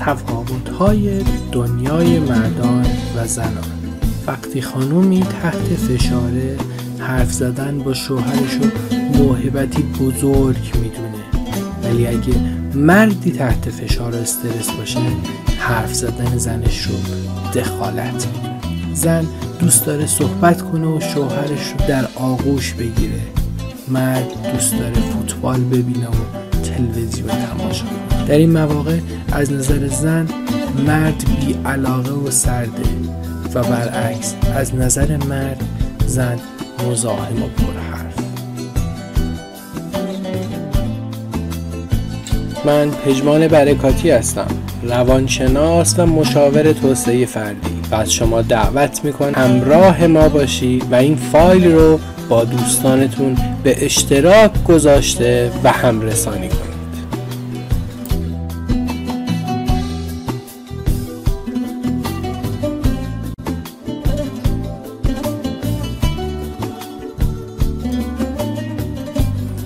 تفاوت‌های دنیای مردان و زنان. وقتی خانومی تحت فشاره حرف زدن با شوهرش رو موهبتی بزرگ می‌دونه. ولی اگه مردی تحت فشار استرس باشه حرف زدن زنش رو دخالت می‌دونه زن دوست داره صحبت کنه و شوهرش رو در آغوش بگیره. مرد دوست داره فوتبال ببینه و تلویزیون تماشا در این مواقع از نظر زن مرد بی علاقه و سرده و برعکس از نظر مرد زن مزاحم و پرحرف من پژمان برکاتی هستم. روانشناس و مشاور توسعه فردی. و از شما دعوت می‌کنم همراه ما باشید و این فایل رو با دوستانتون به اشتراک گذاشته و هم رسانی کنید.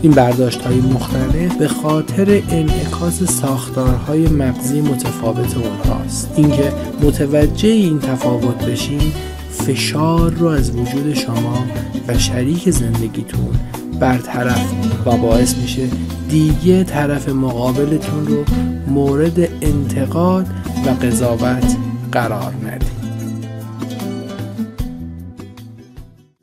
این برداشت های مختلف به خاطر انعکاس ساختارهای مغزی متفاوت اونهاست. اینکه متوجه این تفاوت بشین فشار رو از وجود شما و شریک زندگیتون برطرف و باعث میشه دیگه طرف مقابلتون رو مورد انتقاد و قضاوت قرار ندید.